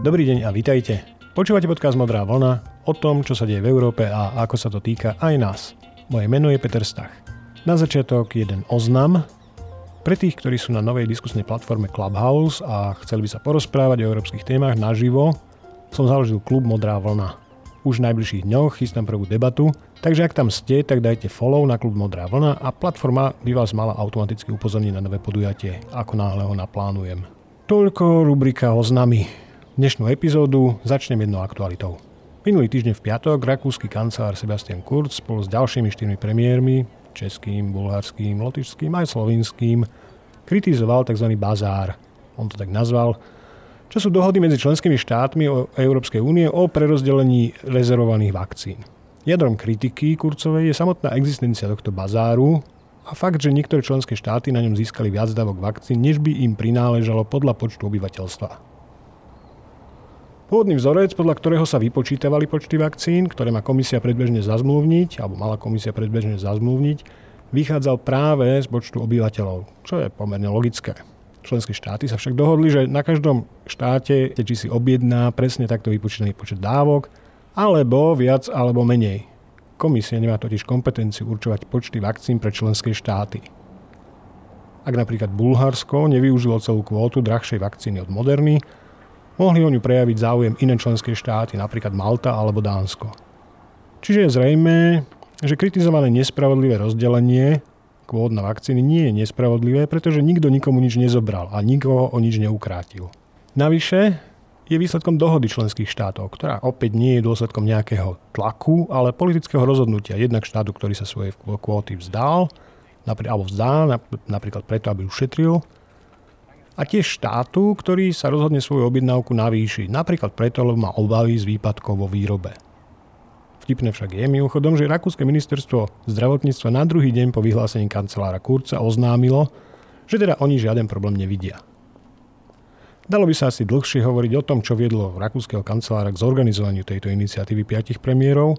Dobrý deň a vítajte. Počúvate podcast Modrá vlna o tom, čo sa deje v Európe a ako sa to týka aj nás. Moje meno je Peter Stach. Na začiatok jeden oznam. Pre tých, ktorí sú na novej diskusnej platforme Clubhouse a chceli by sa porozprávať o európskych témach naživo, som založil klub Modrá vlna. Už v najbližších dňoch chystám prvú debatu, takže ak tam ste, tak dajte follow na klub Modrá vlna a platforma by vás mala automaticky upozorniť na nové podujatie, ako náhle ho naplánujem. Toľko rubrika oznamy. Dnešnú epizódu začnem jednou aktualitou. Minulý týždeň v piatok rakúsky kancelár Sebastian Kurz spolu s ďalšími štyrmi premiérmi, českým, bulharským, lotišským aj slovinským, kritizoval tzv. bazár. On to tak nazval, čo sú dohody medzi členskými štátmi Európskej únie o prerozdelení rezervovaných vakcín. Jadrom kritiky Kurcovej je samotná existencia tohto bazáru, a fakt, že niektoré členské štáty na ňom získali viac dávok vakcín, než by im prináležalo podľa počtu obyvateľstva. Pôvodný vzorec, podľa ktorého sa vypočítavali počty vakcín, ktoré má komisia predbežne zazmluvniť, alebo mala komisia predbežne zazmluvniť, vychádzal práve z počtu obyvateľov, čo je pomerne logické. Členské štáty sa však dohodli, že na každom štáte, či si objedná presne takto vypočítaný počet dávok, alebo viac alebo menej. Komisia nemá totiž kompetenciu určovať počty vakcín pre členské štáty. Ak napríklad Bulharsko nevyužilo celú kvótu drahšej vakcíny od Moderny, mohli o ňu prejaviť záujem iné členské štáty, napríklad Malta alebo Dánsko. Čiže je zrejme, že kritizované nespravodlivé rozdelenie kvót na vakcíny nie je nespravodlivé, pretože nikto nikomu nič nezobral a nikoho o nič neukrátil. Navyše, je výsledkom dohody členských štátov, ktorá opäť nie je dôsledkom nejakého tlaku, ale politického rozhodnutia jednak štátu, ktorý sa svoje kvóty vzdal, alebo vzdá, napríklad preto, aby ušetril, a tiež štátu, ktorý sa rozhodne svoju objednávku navýšiť, napríklad preto, lebo má obavy z výpadkov vo výrobe. Vtipné však je mimochodom, že Rakúske ministerstvo zdravotníctva na druhý deň po vyhlásení kancelára Kurca oznámilo, že teda oni žiaden problém nevidia. Dalo by sa asi dlhšie hovoriť o tom, čo viedlo rakúskeho kancelára k zorganizovaniu tejto iniciatívy piatich premiérov,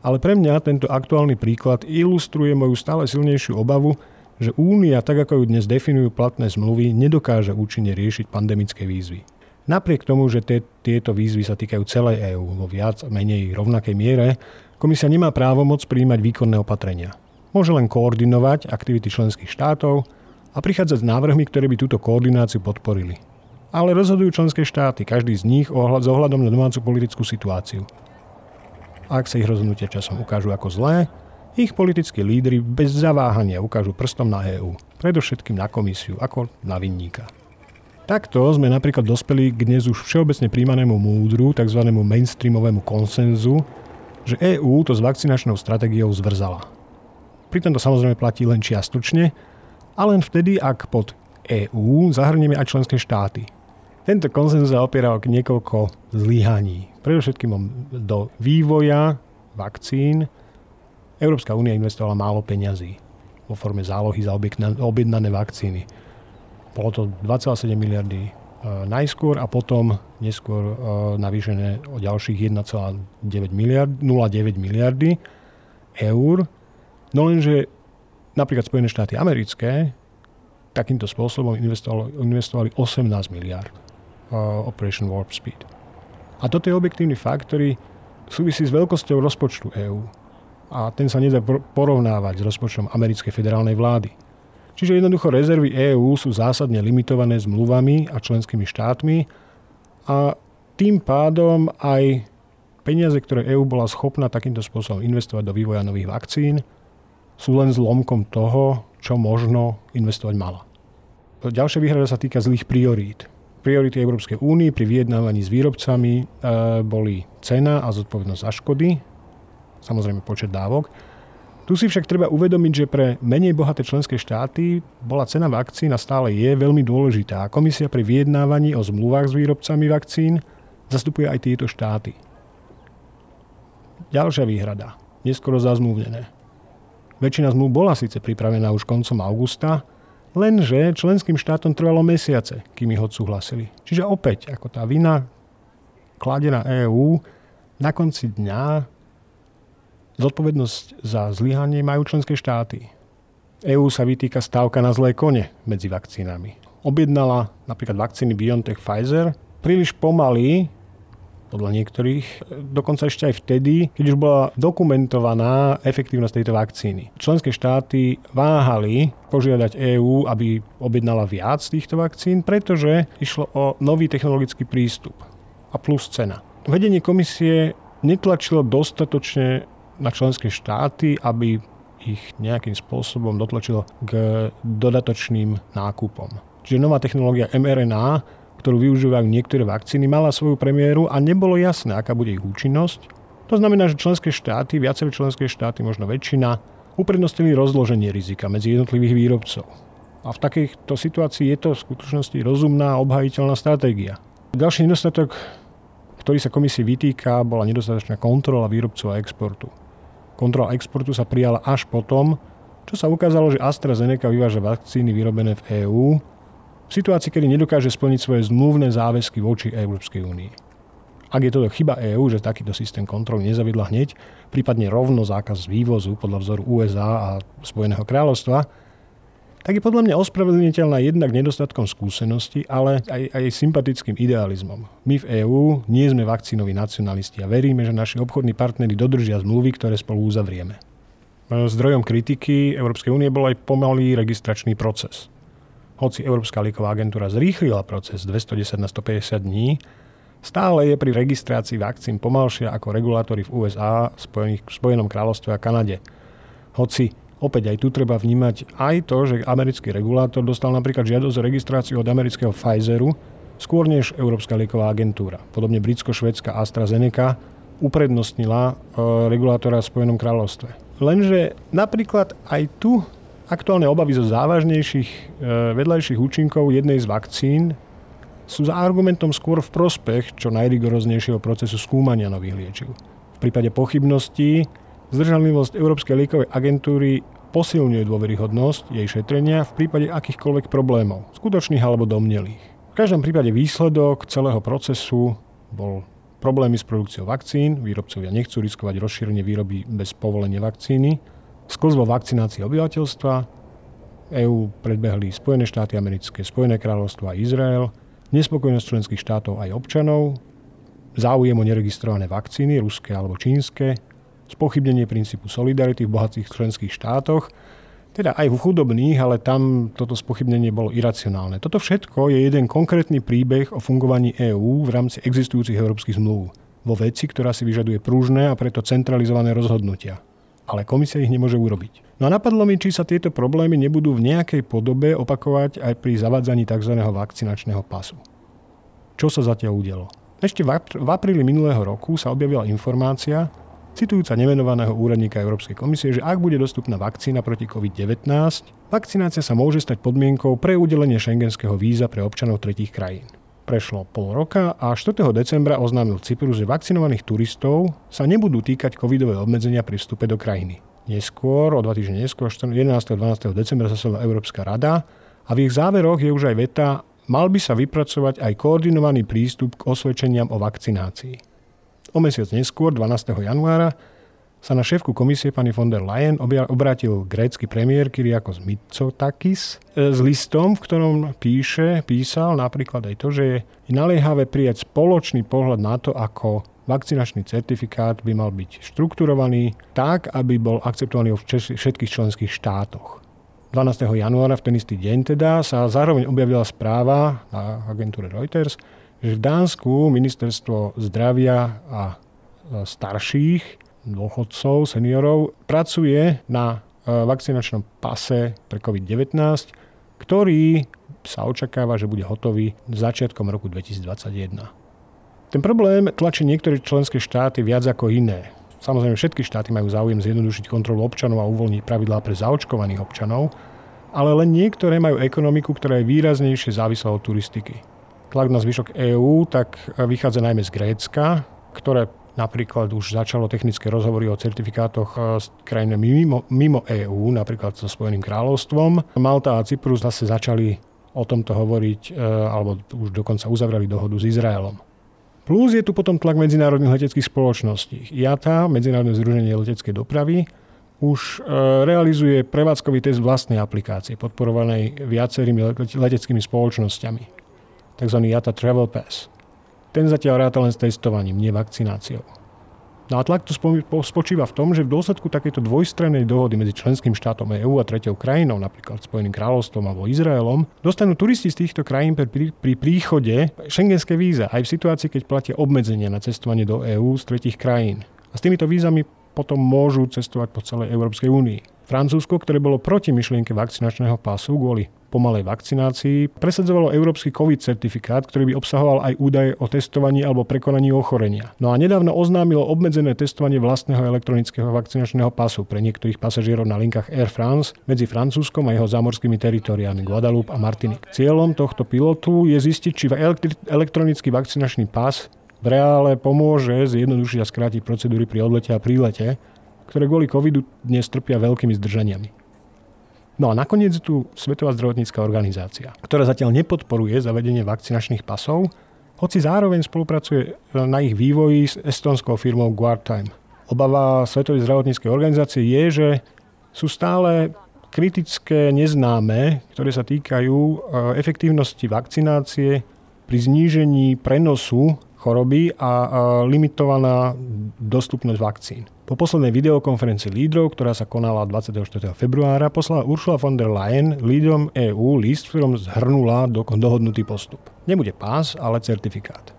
ale pre mňa tento aktuálny príklad ilustruje moju stále silnejšiu obavu, že Únia, tak ako ju dnes definujú platné zmluvy, nedokáže účinne riešiť pandemické výzvy. Napriek tomu, že te, tieto výzvy sa týkajú celej EÚ vo viac menej rovnakej miere, komisia nemá právomoc príjmať výkonné opatrenia. Môže len koordinovať aktivity členských štátov a prichádzať s návrhmi, ktoré by túto koordináciu podporili ale rozhodujú členské štáty, každý z nich ohľad, s ohľadom na domácu politickú situáciu. Ak sa ich rozhodnutia časom ukážu ako zlé, ich politickí lídry bez zaváhania ukážu prstom na EÚ, predovšetkým na komisiu, ako na vinníka. Takto sme napríklad dospeli k dnes už všeobecne príjmanému múdru, tzv. mainstreamovému konsenzu, že EÚ to s vakcinačnou stratégiou zvrzala. Pritom to samozrejme platí len čiastočne a len vtedy, ak pod EÚ zahrnieme aj členské štáty, tento konsenzus sa opiera o niekoľko zlyhaní. Predovšetkým do vývoja vakcín Európska únia investovala málo peňazí vo forme zálohy za objednané vakcíny. Bolo to 2,7 miliardy e, najskôr a potom neskôr e, navýšené o ďalších 1,9 miliard, 0,9 miliardy eur. No lenže napríklad Spojené štáty americké takýmto spôsobom investovali, investovali 18 miliard. Uh, Operation Warp Speed. A toto je objektívny fakt, ktorý súvisí s veľkosťou rozpočtu EÚ. A ten sa nedá porovnávať s rozpočtom americkej federálnej vlády. Čiže jednoducho rezervy EÚ sú zásadne limitované zmluvami a členskými štátmi a tým pádom aj peniaze, ktoré EÚ bola schopná takýmto spôsobom investovať do vývoja nových vakcín, sú len zlomkom toho, čo možno investovať mala. Ďalšia výhrada sa týka zlých priorít. Priority Európskej únie pri vyjednávaní s výrobcami e, boli cena a zodpovednosť za škody, samozrejme počet dávok. Tu si však treba uvedomiť, že pre menej bohaté členské štáty bola cena vakcín a stále je veľmi dôležitá. Komisia pri vyjednávaní o zmluvách s výrobcami vakcín zastupuje aj tieto štáty. Ďalšia výhrada. Neskoro zazmluvnené. Väčšina zmluv bola síce pripravená už koncom augusta, Lenže členským štátom trvalo mesiace, kým ich odsúhlasili. Čiže opäť, ako tá vina kladená EÚ, na konci dňa zodpovednosť za zlyhanie majú členské štáty. EÚ sa vytýka stávka na zlé kone medzi vakcínami. Objednala napríklad vakcíny BioNTech Pfizer príliš pomaly, podľa niektorých, dokonca ešte aj vtedy, keď už bola dokumentovaná efektívnosť tejto vakcíny. Členské štáty váhali požiadať EÚ, aby objednala viac týchto vakcín, pretože išlo o nový technologický prístup a plus cena. Vedenie komisie netlačilo dostatočne na členské štáty, aby ich nejakým spôsobom dotlačilo k dodatočným nákupom. Čiže nová technológia mRNA ktorú využívajú niektoré vakcíny, mala svoju premiéru a nebolo jasné, aká bude ich účinnosť. To znamená, že členské štáty, viaceré členské štáty, možno väčšina, uprednostnili rozloženie rizika medzi jednotlivých výrobcov. A v takejto situácii je to v skutočnosti rozumná a obhajiteľná stratégia. Ďalší nedostatok, ktorý sa komisii vytýka, bola nedostatočná kontrola výrobcov a exportu. Kontrola exportu sa prijala až potom, čo sa ukázalo, že AstraZeneca vyváža vakcíny vyrobené v EÚ v situácii, kedy nedokáže splniť svoje zmluvné záväzky voči Európskej únii. Ak je to chyba EÚ, že takýto systém kontroly nezaviedla hneď, prípadne rovno zákaz vývozu podľa vzoru USA a Spojeného kráľovstva, tak je podľa mňa ospravedlniteľná jednak nedostatkom skúsenosti, ale aj, aj sympatickým idealizmom. My v EÚ nie sme vakcínoví nacionalisti a veríme, že naši obchodní partnery dodržia zmluvy, ktoré spolu uzavrieme. Zdrojom kritiky Európskej únie bol aj pomalý registračný proces hoci Európska lieková agentúra zrýchlila proces 210 na 150 dní, stále je pri registrácii vakcín pomalšia ako regulátory v USA, Spojených, Spojenom kráľovstve a Kanade. Hoci opäť aj tu treba vnímať aj to, že americký regulátor dostal napríklad žiadosť o registráciu od amerického Pfizeru skôr než Európska lieková agentúra. Podobne britsko-švedská AstraZeneca uprednostnila e, regulátora v Spojenom kráľovstve. Lenže napríklad aj tu Aktuálne obavy zo závažnejších e, vedľajších účinkov jednej z vakcín sú za argumentom skôr v prospech čo najrigoroznejšieho procesu skúmania nových liečiv. V prípade pochybností zdržanlivosť Európskej liekovej agentúry posilňuje dôveryhodnosť jej šetrenia v prípade akýchkoľvek problémov, skutočných alebo domnelých. V každom prípade výsledok celého procesu bol problémy s produkciou vakcín, výrobcovia nechcú riskovať rozšírenie výroby bez povolenia vakcíny sklz vo vakcinácii obyvateľstva. EÚ predbehli Spojené štáty americké, Spojené kráľovstvo a Izrael, nespokojnosť členských štátov aj občanov, záujem o neregistrované vakcíny, ruské alebo čínske, spochybnenie princípu solidarity v bohatých členských štátoch, teda aj v chudobných, ale tam toto spochybnenie bolo iracionálne. Toto všetko je jeden konkrétny príbeh o fungovaní EÚ v rámci existujúcich európskych zmluv. Vo veci, ktorá si vyžaduje prúžne a preto centralizované rozhodnutia ale komisia ich nemôže urobiť. No a napadlo mi, či sa tieto problémy nebudú v nejakej podobe opakovať aj pri zavádzaní tzv. vakcinačného pasu. Čo sa zatiaľ udialo? Ešte v apríli minulého roku sa objavila informácia, citujúca nemenovaného úradníka Európskej komisie, že ak bude dostupná vakcína proti COVID-19, vakcinácia sa môže stať podmienkou pre udelenie šengenského víza pre občanov tretích krajín. Prešlo pol roka a 4. decembra oznámil Cyprus, že vakcinovaných turistov sa nebudú týkať covidové obmedzenia pri vstupe do krajiny. Neskôr, o dva týždne neskôr, 11. a 12. decembra zasadla Európska rada a v ich záveroch je už aj veta, mal by sa vypracovať aj koordinovaný prístup k osvedčeniam o vakcinácii. O mesiac neskôr, 12. januára, sa na šéfku komisie pani von der Leyen obrátil grécky premiér Kyriakos Mitsotakis e, s listom, v ktorom píše, písal napríklad aj to, že je naliehavé prijať spoločný pohľad na to, ako vakcinačný certifikát by mal byť štrukturovaný tak, aby bol akceptovaný vo všetkých členských štátoch. 12. januára, v ten istý deň teda, sa zároveň objavila správa na agentúre Reuters, že v Dánsku ministerstvo zdravia a starších dôchodcov, seniorov, pracuje na e, vakcinačnom pase pre COVID-19, ktorý sa očakáva, že bude hotový začiatkom roku 2021. Ten problém tlačí niektoré členské štáty viac ako iné. Samozrejme, všetky štáty majú záujem zjednodušiť kontrolu občanov a uvoľniť pravidlá pre zaočkovaných občanov, ale len niektoré majú ekonomiku, ktorá je výraznejšie závislá od turistiky. Tlak na zvyšok EÚ tak vychádza najmä z Grécka, ktoré Napríklad už začalo technické rozhovory o certifikátoch e, s krajinami mimo, mimo EÚ, napríklad so Spojeným kráľovstvom. Malta a Cyprus zase začali o tomto hovoriť, e, alebo už dokonca uzavreli dohodu s Izraelom. Plus je tu potom tlak medzinárodných leteckých spoločností. IATA, Medzinárodné združenie leteckej dopravy, už e, realizuje prevádzkový test vlastnej aplikácie, podporovanej viacerými leteckými spoločnosťami, tzv. IATA Travel Pass. ten zatiaľ ráta len s testovaním, nie vakcináciou. No a tlak tu spočíva v tom, že v dôsledku takejto dvojstrannej dohody medzi členským štátom EÚ a tretou krajinou, napríklad Spojeným kráľovstvom alebo Izraelom, dostanú turisti z týchto krajín pri, pri príchode šengenské víza aj v situácii, keď platia obmedzenia na cestovanie do EÚ z tretich krajín. A s týmito vízami potom môžu cestovať po celej Európskej únii. Francúzsko, ktoré bolo proti myšlienke vakcinačného pásu kvôli pomalej vakcinácii, presadzovalo európsky COVID certifikát, ktorý by obsahoval aj údaje o testovaní alebo prekonaní ochorenia. No a nedávno oznámilo obmedzené testovanie vlastného elektronického vakcinačného pasu pre niektorých pasažierov na linkách Air France medzi Francúzskom a jeho zámorskými teritoriami Guadeloupe a Martinique. Cieľom tohto pilotu je zistiť, či elektronický vakcinačný pas v reále pomôže zjednodušiť a skrátiť procedúry pri odlete a prílete, ktoré kvôli covidu dnes trpia veľkými zdržaniami. No a nakoniec je tu Svetová zdravotnícká organizácia, ktorá zatiaľ nepodporuje zavedenie vakcinačných pasov, hoci zároveň spolupracuje na ich vývoji s estonskou firmou Guardtime. Obava Svetovej zdravotníckej organizácie je, že sú stále kritické neznáme, ktoré sa týkajú e, efektívnosti vakcinácie pri znížení prenosu choroby a limitovaná dostupnosť vakcín. Po poslednej videokonferencii lídrov, ktorá sa konala 24. februára, poslala Ursula von der Leyen lídrom EÚ list, v ktorom zhrnula do, dohodnutý postup. Nebude pás, ale certifikát.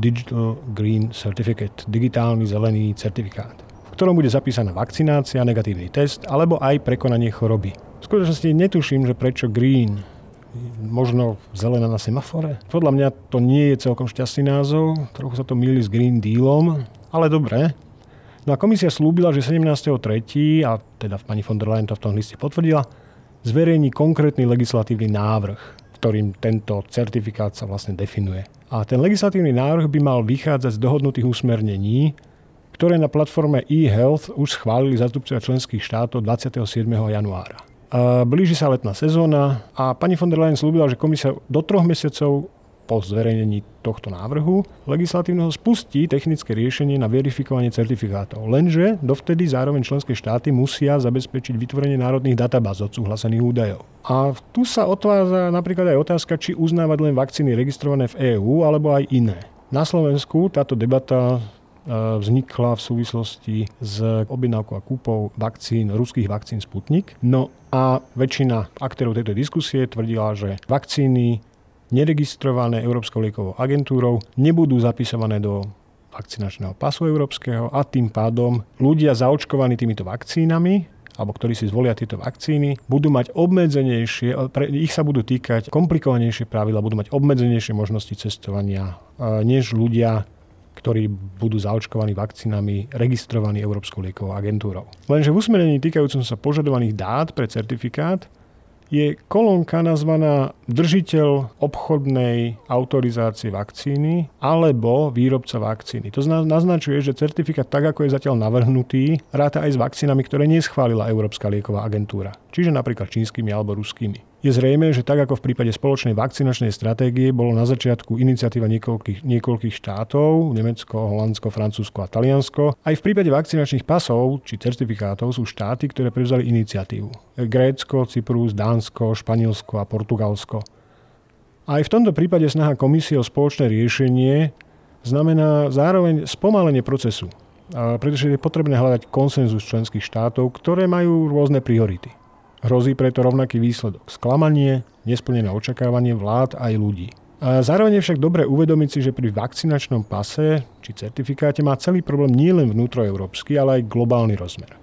Digital Green Certificate, digitálny zelený certifikát, v ktorom bude zapísaná vakcinácia, negatívny test alebo aj prekonanie choroby. V skutočnosti netuším, že prečo green, možno zelená na semafore. Podľa mňa to nie je celkom šťastný názov, trochu sa to míli s Green Dealom, ale dobre, No a komisia slúbila, že 17.3. a teda pani von der Leyen to v tom liste potvrdila, zverejní konkrétny legislatívny návrh, ktorým tento certifikát sa vlastne definuje. A ten legislatívny návrh by mal vychádzať z dohodnutých usmernení, ktoré na platforme e-health už schválili zastupcovia členských štátov 27. januára. Blíži sa letná sezóna a pani von der Leyen slúbila, že komisia do troch mesiacov po zverejnení tohto návrhu legislatívneho spustí technické riešenie na verifikovanie certifikátov. Lenže dovtedy zároveň členské štáty musia zabezpečiť vytvorenie národných databáz odsúhlasených údajov. A tu sa otváza napríklad aj otázka, či uznávať len vakcíny registrované v EÚ alebo aj iné. Na Slovensku táto debata e, vznikla v súvislosti s objednávkou a kúpou vakcín, ruských vakcín Sputnik. No a väčšina aktérov tejto diskusie tvrdila, že vakcíny neregistrované Európskou liekovou agentúrou, nebudú zapisované do vakcinačného pasu európskeho a tým pádom ľudia zaočkovaní týmito vakcínami alebo ktorí si zvolia tieto vakcíny, budú mať obmedzenejšie, pre ich sa budú týkať komplikovanejšie pravidla, budú mať obmedzenejšie možnosti cestovania, e, než ľudia, ktorí budú zaočkovaní vakcínami registrovaní Európskou liekovou agentúrou. Lenže v usmerení týkajúcom sa požadovaných dát pre certifikát je kolónka nazvaná držiteľ obchodnej autorizácie vakcíny alebo výrobca vakcíny. To naznačuje, že certifikát tak, ako je zatiaľ navrhnutý, ráta aj s vakcínami, ktoré neschválila Európska lieková agentúra, čiže napríklad čínskymi alebo ruskými. Je zrejme, že tak ako v prípade spoločnej vakcinačnej stratégie bolo na začiatku iniciatíva niekoľkých, niekoľkých štátov, Nemecko, Holandsko, Francúzsko a Taliansko, aj v prípade vakcinačných pasov či certifikátov sú štáty, ktoré prevzali iniciatívu. Grécko, Cyprus, Dánsko, Španielsko a Portugalsko. Aj v tomto prípade snaha komisie o spoločné riešenie znamená zároveň spomalenie procesu, pretože je potrebné hľadať konsenzus členských štátov, ktoré majú rôzne priority. Hrozí preto rovnaký výsledok. Sklamanie, nesplnené očakávanie vlád aj ľudí. A zároveň je však dobre uvedomiť si, že pri vakcinačnom pase či certifikáte má celý problém nielen vnútroeurópsky, ale aj globálny rozmer.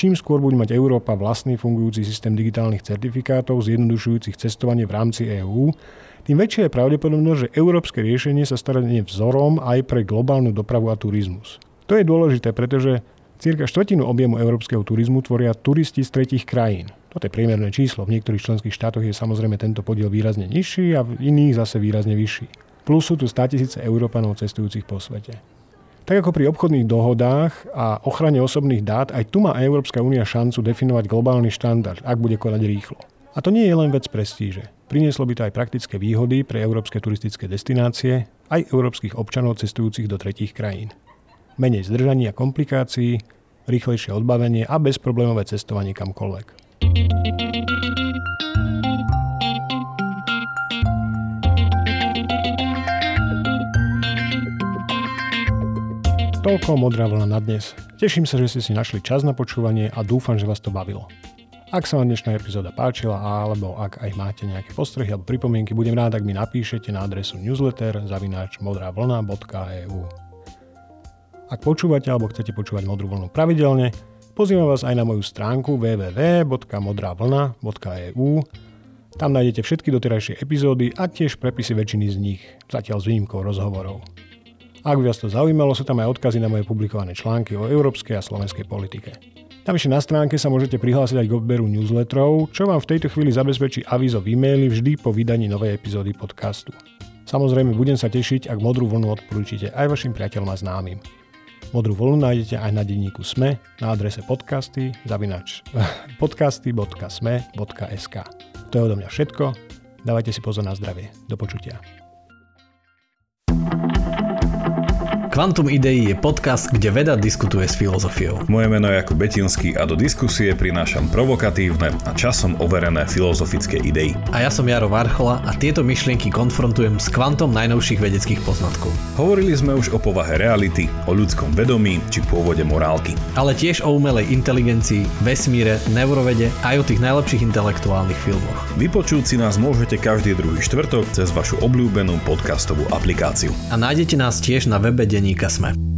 Čím skôr bude mať Európa vlastný fungujúci systém digitálnych certifikátov zjednodušujúcich cestovanie v rámci EÚ, tým väčšia je pravdepodobnosť, že európske riešenie sa stane vzorom aj pre globálnu dopravu a turizmus. To je dôležité, pretože cirka štvrtinu objemu európskeho turizmu tvoria turisti z tretich krajín. Toto je priemerné číslo. V niektorých členských štátoch je samozrejme tento podiel výrazne nižší a v iných zase výrazne vyšší. Plus sú tu 100 tisíce Európanov cestujúcich po svete. Tak ako pri obchodných dohodách a ochrane osobných dát, aj tu má Európska únia šancu definovať globálny štandard, ak bude konať rýchlo. A to nie je len vec prestíže. Prinieslo by to aj praktické výhody pre európske turistické destinácie, aj európskych občanov cestujúcich do tretích krajín. Menej zdržaní a komplikácií, rýchlejšie odbavenie a bezproblémové cestovanie kamkoľvek. Toľko modrá vlna na dnes. Teším sa, že ste si našli čas na počúvanie a dúfam, že vás to bavilo. Ak sa vám dnešná epizóda páčila, alebo ak aj máte nejaké postrehy alebo pripomienky, budem rád, ak mi napíšete na adresu newsletter zavináč modravlna.eu. Ak počúvate alebo chcete počúvať modrú vlnu pravidelne, pozývam vás aj na moju stránku www.modravlna.eu. Tam nájdete všetky doterajšie epizódy a tiež prepisy väčšiny z nich, zatiaľ s výnimkou rozhovorov. Ak by vás to zaujímalo, sú tam aj odkazy na moje publikované články o európskej a slovenskej politike. Navyše na stránke sa môžete prihlásiť aj k odberu newsletterov, čo vám v tejto chvíli zabezpečí avízo v e-maili vždy po vydaní novej epizódy podcastu. Samozrejme budem sa tešiť, ak modrú vlnu odporúčite aj vašim priateľom a známym. Modrú vlnu nájdete aj na denníku SME na adrese podcasty zavinač podcasty.sme.sk To je odo mňa všetko. Dávajte si pozor na zdravie. Do počutia. Kvantum Idei je podcast, kde veda diskutuje s filozofiou. Moje meno je ako Betinský a do diskusie prinášam provokatívne a časom overené filozofické idei. A ja som Jaro Varchola a tieto myšlienky konfrontujem s kvantom najnovších vedeckých poznatkov. Hovorili sme už o povahe reality, o ľudskom vedomí či pôvode morálky. Ale tiež o umelej inteligencii, vesmíre, neurovede aj o tých najlepších intelektuálnych filmoch. Vypočuť si nás môžete každý druhý štvrtok cez vašu obľúbenú podcastovú aplikáciu. A nájdete nás tiež na webe denníka Sme.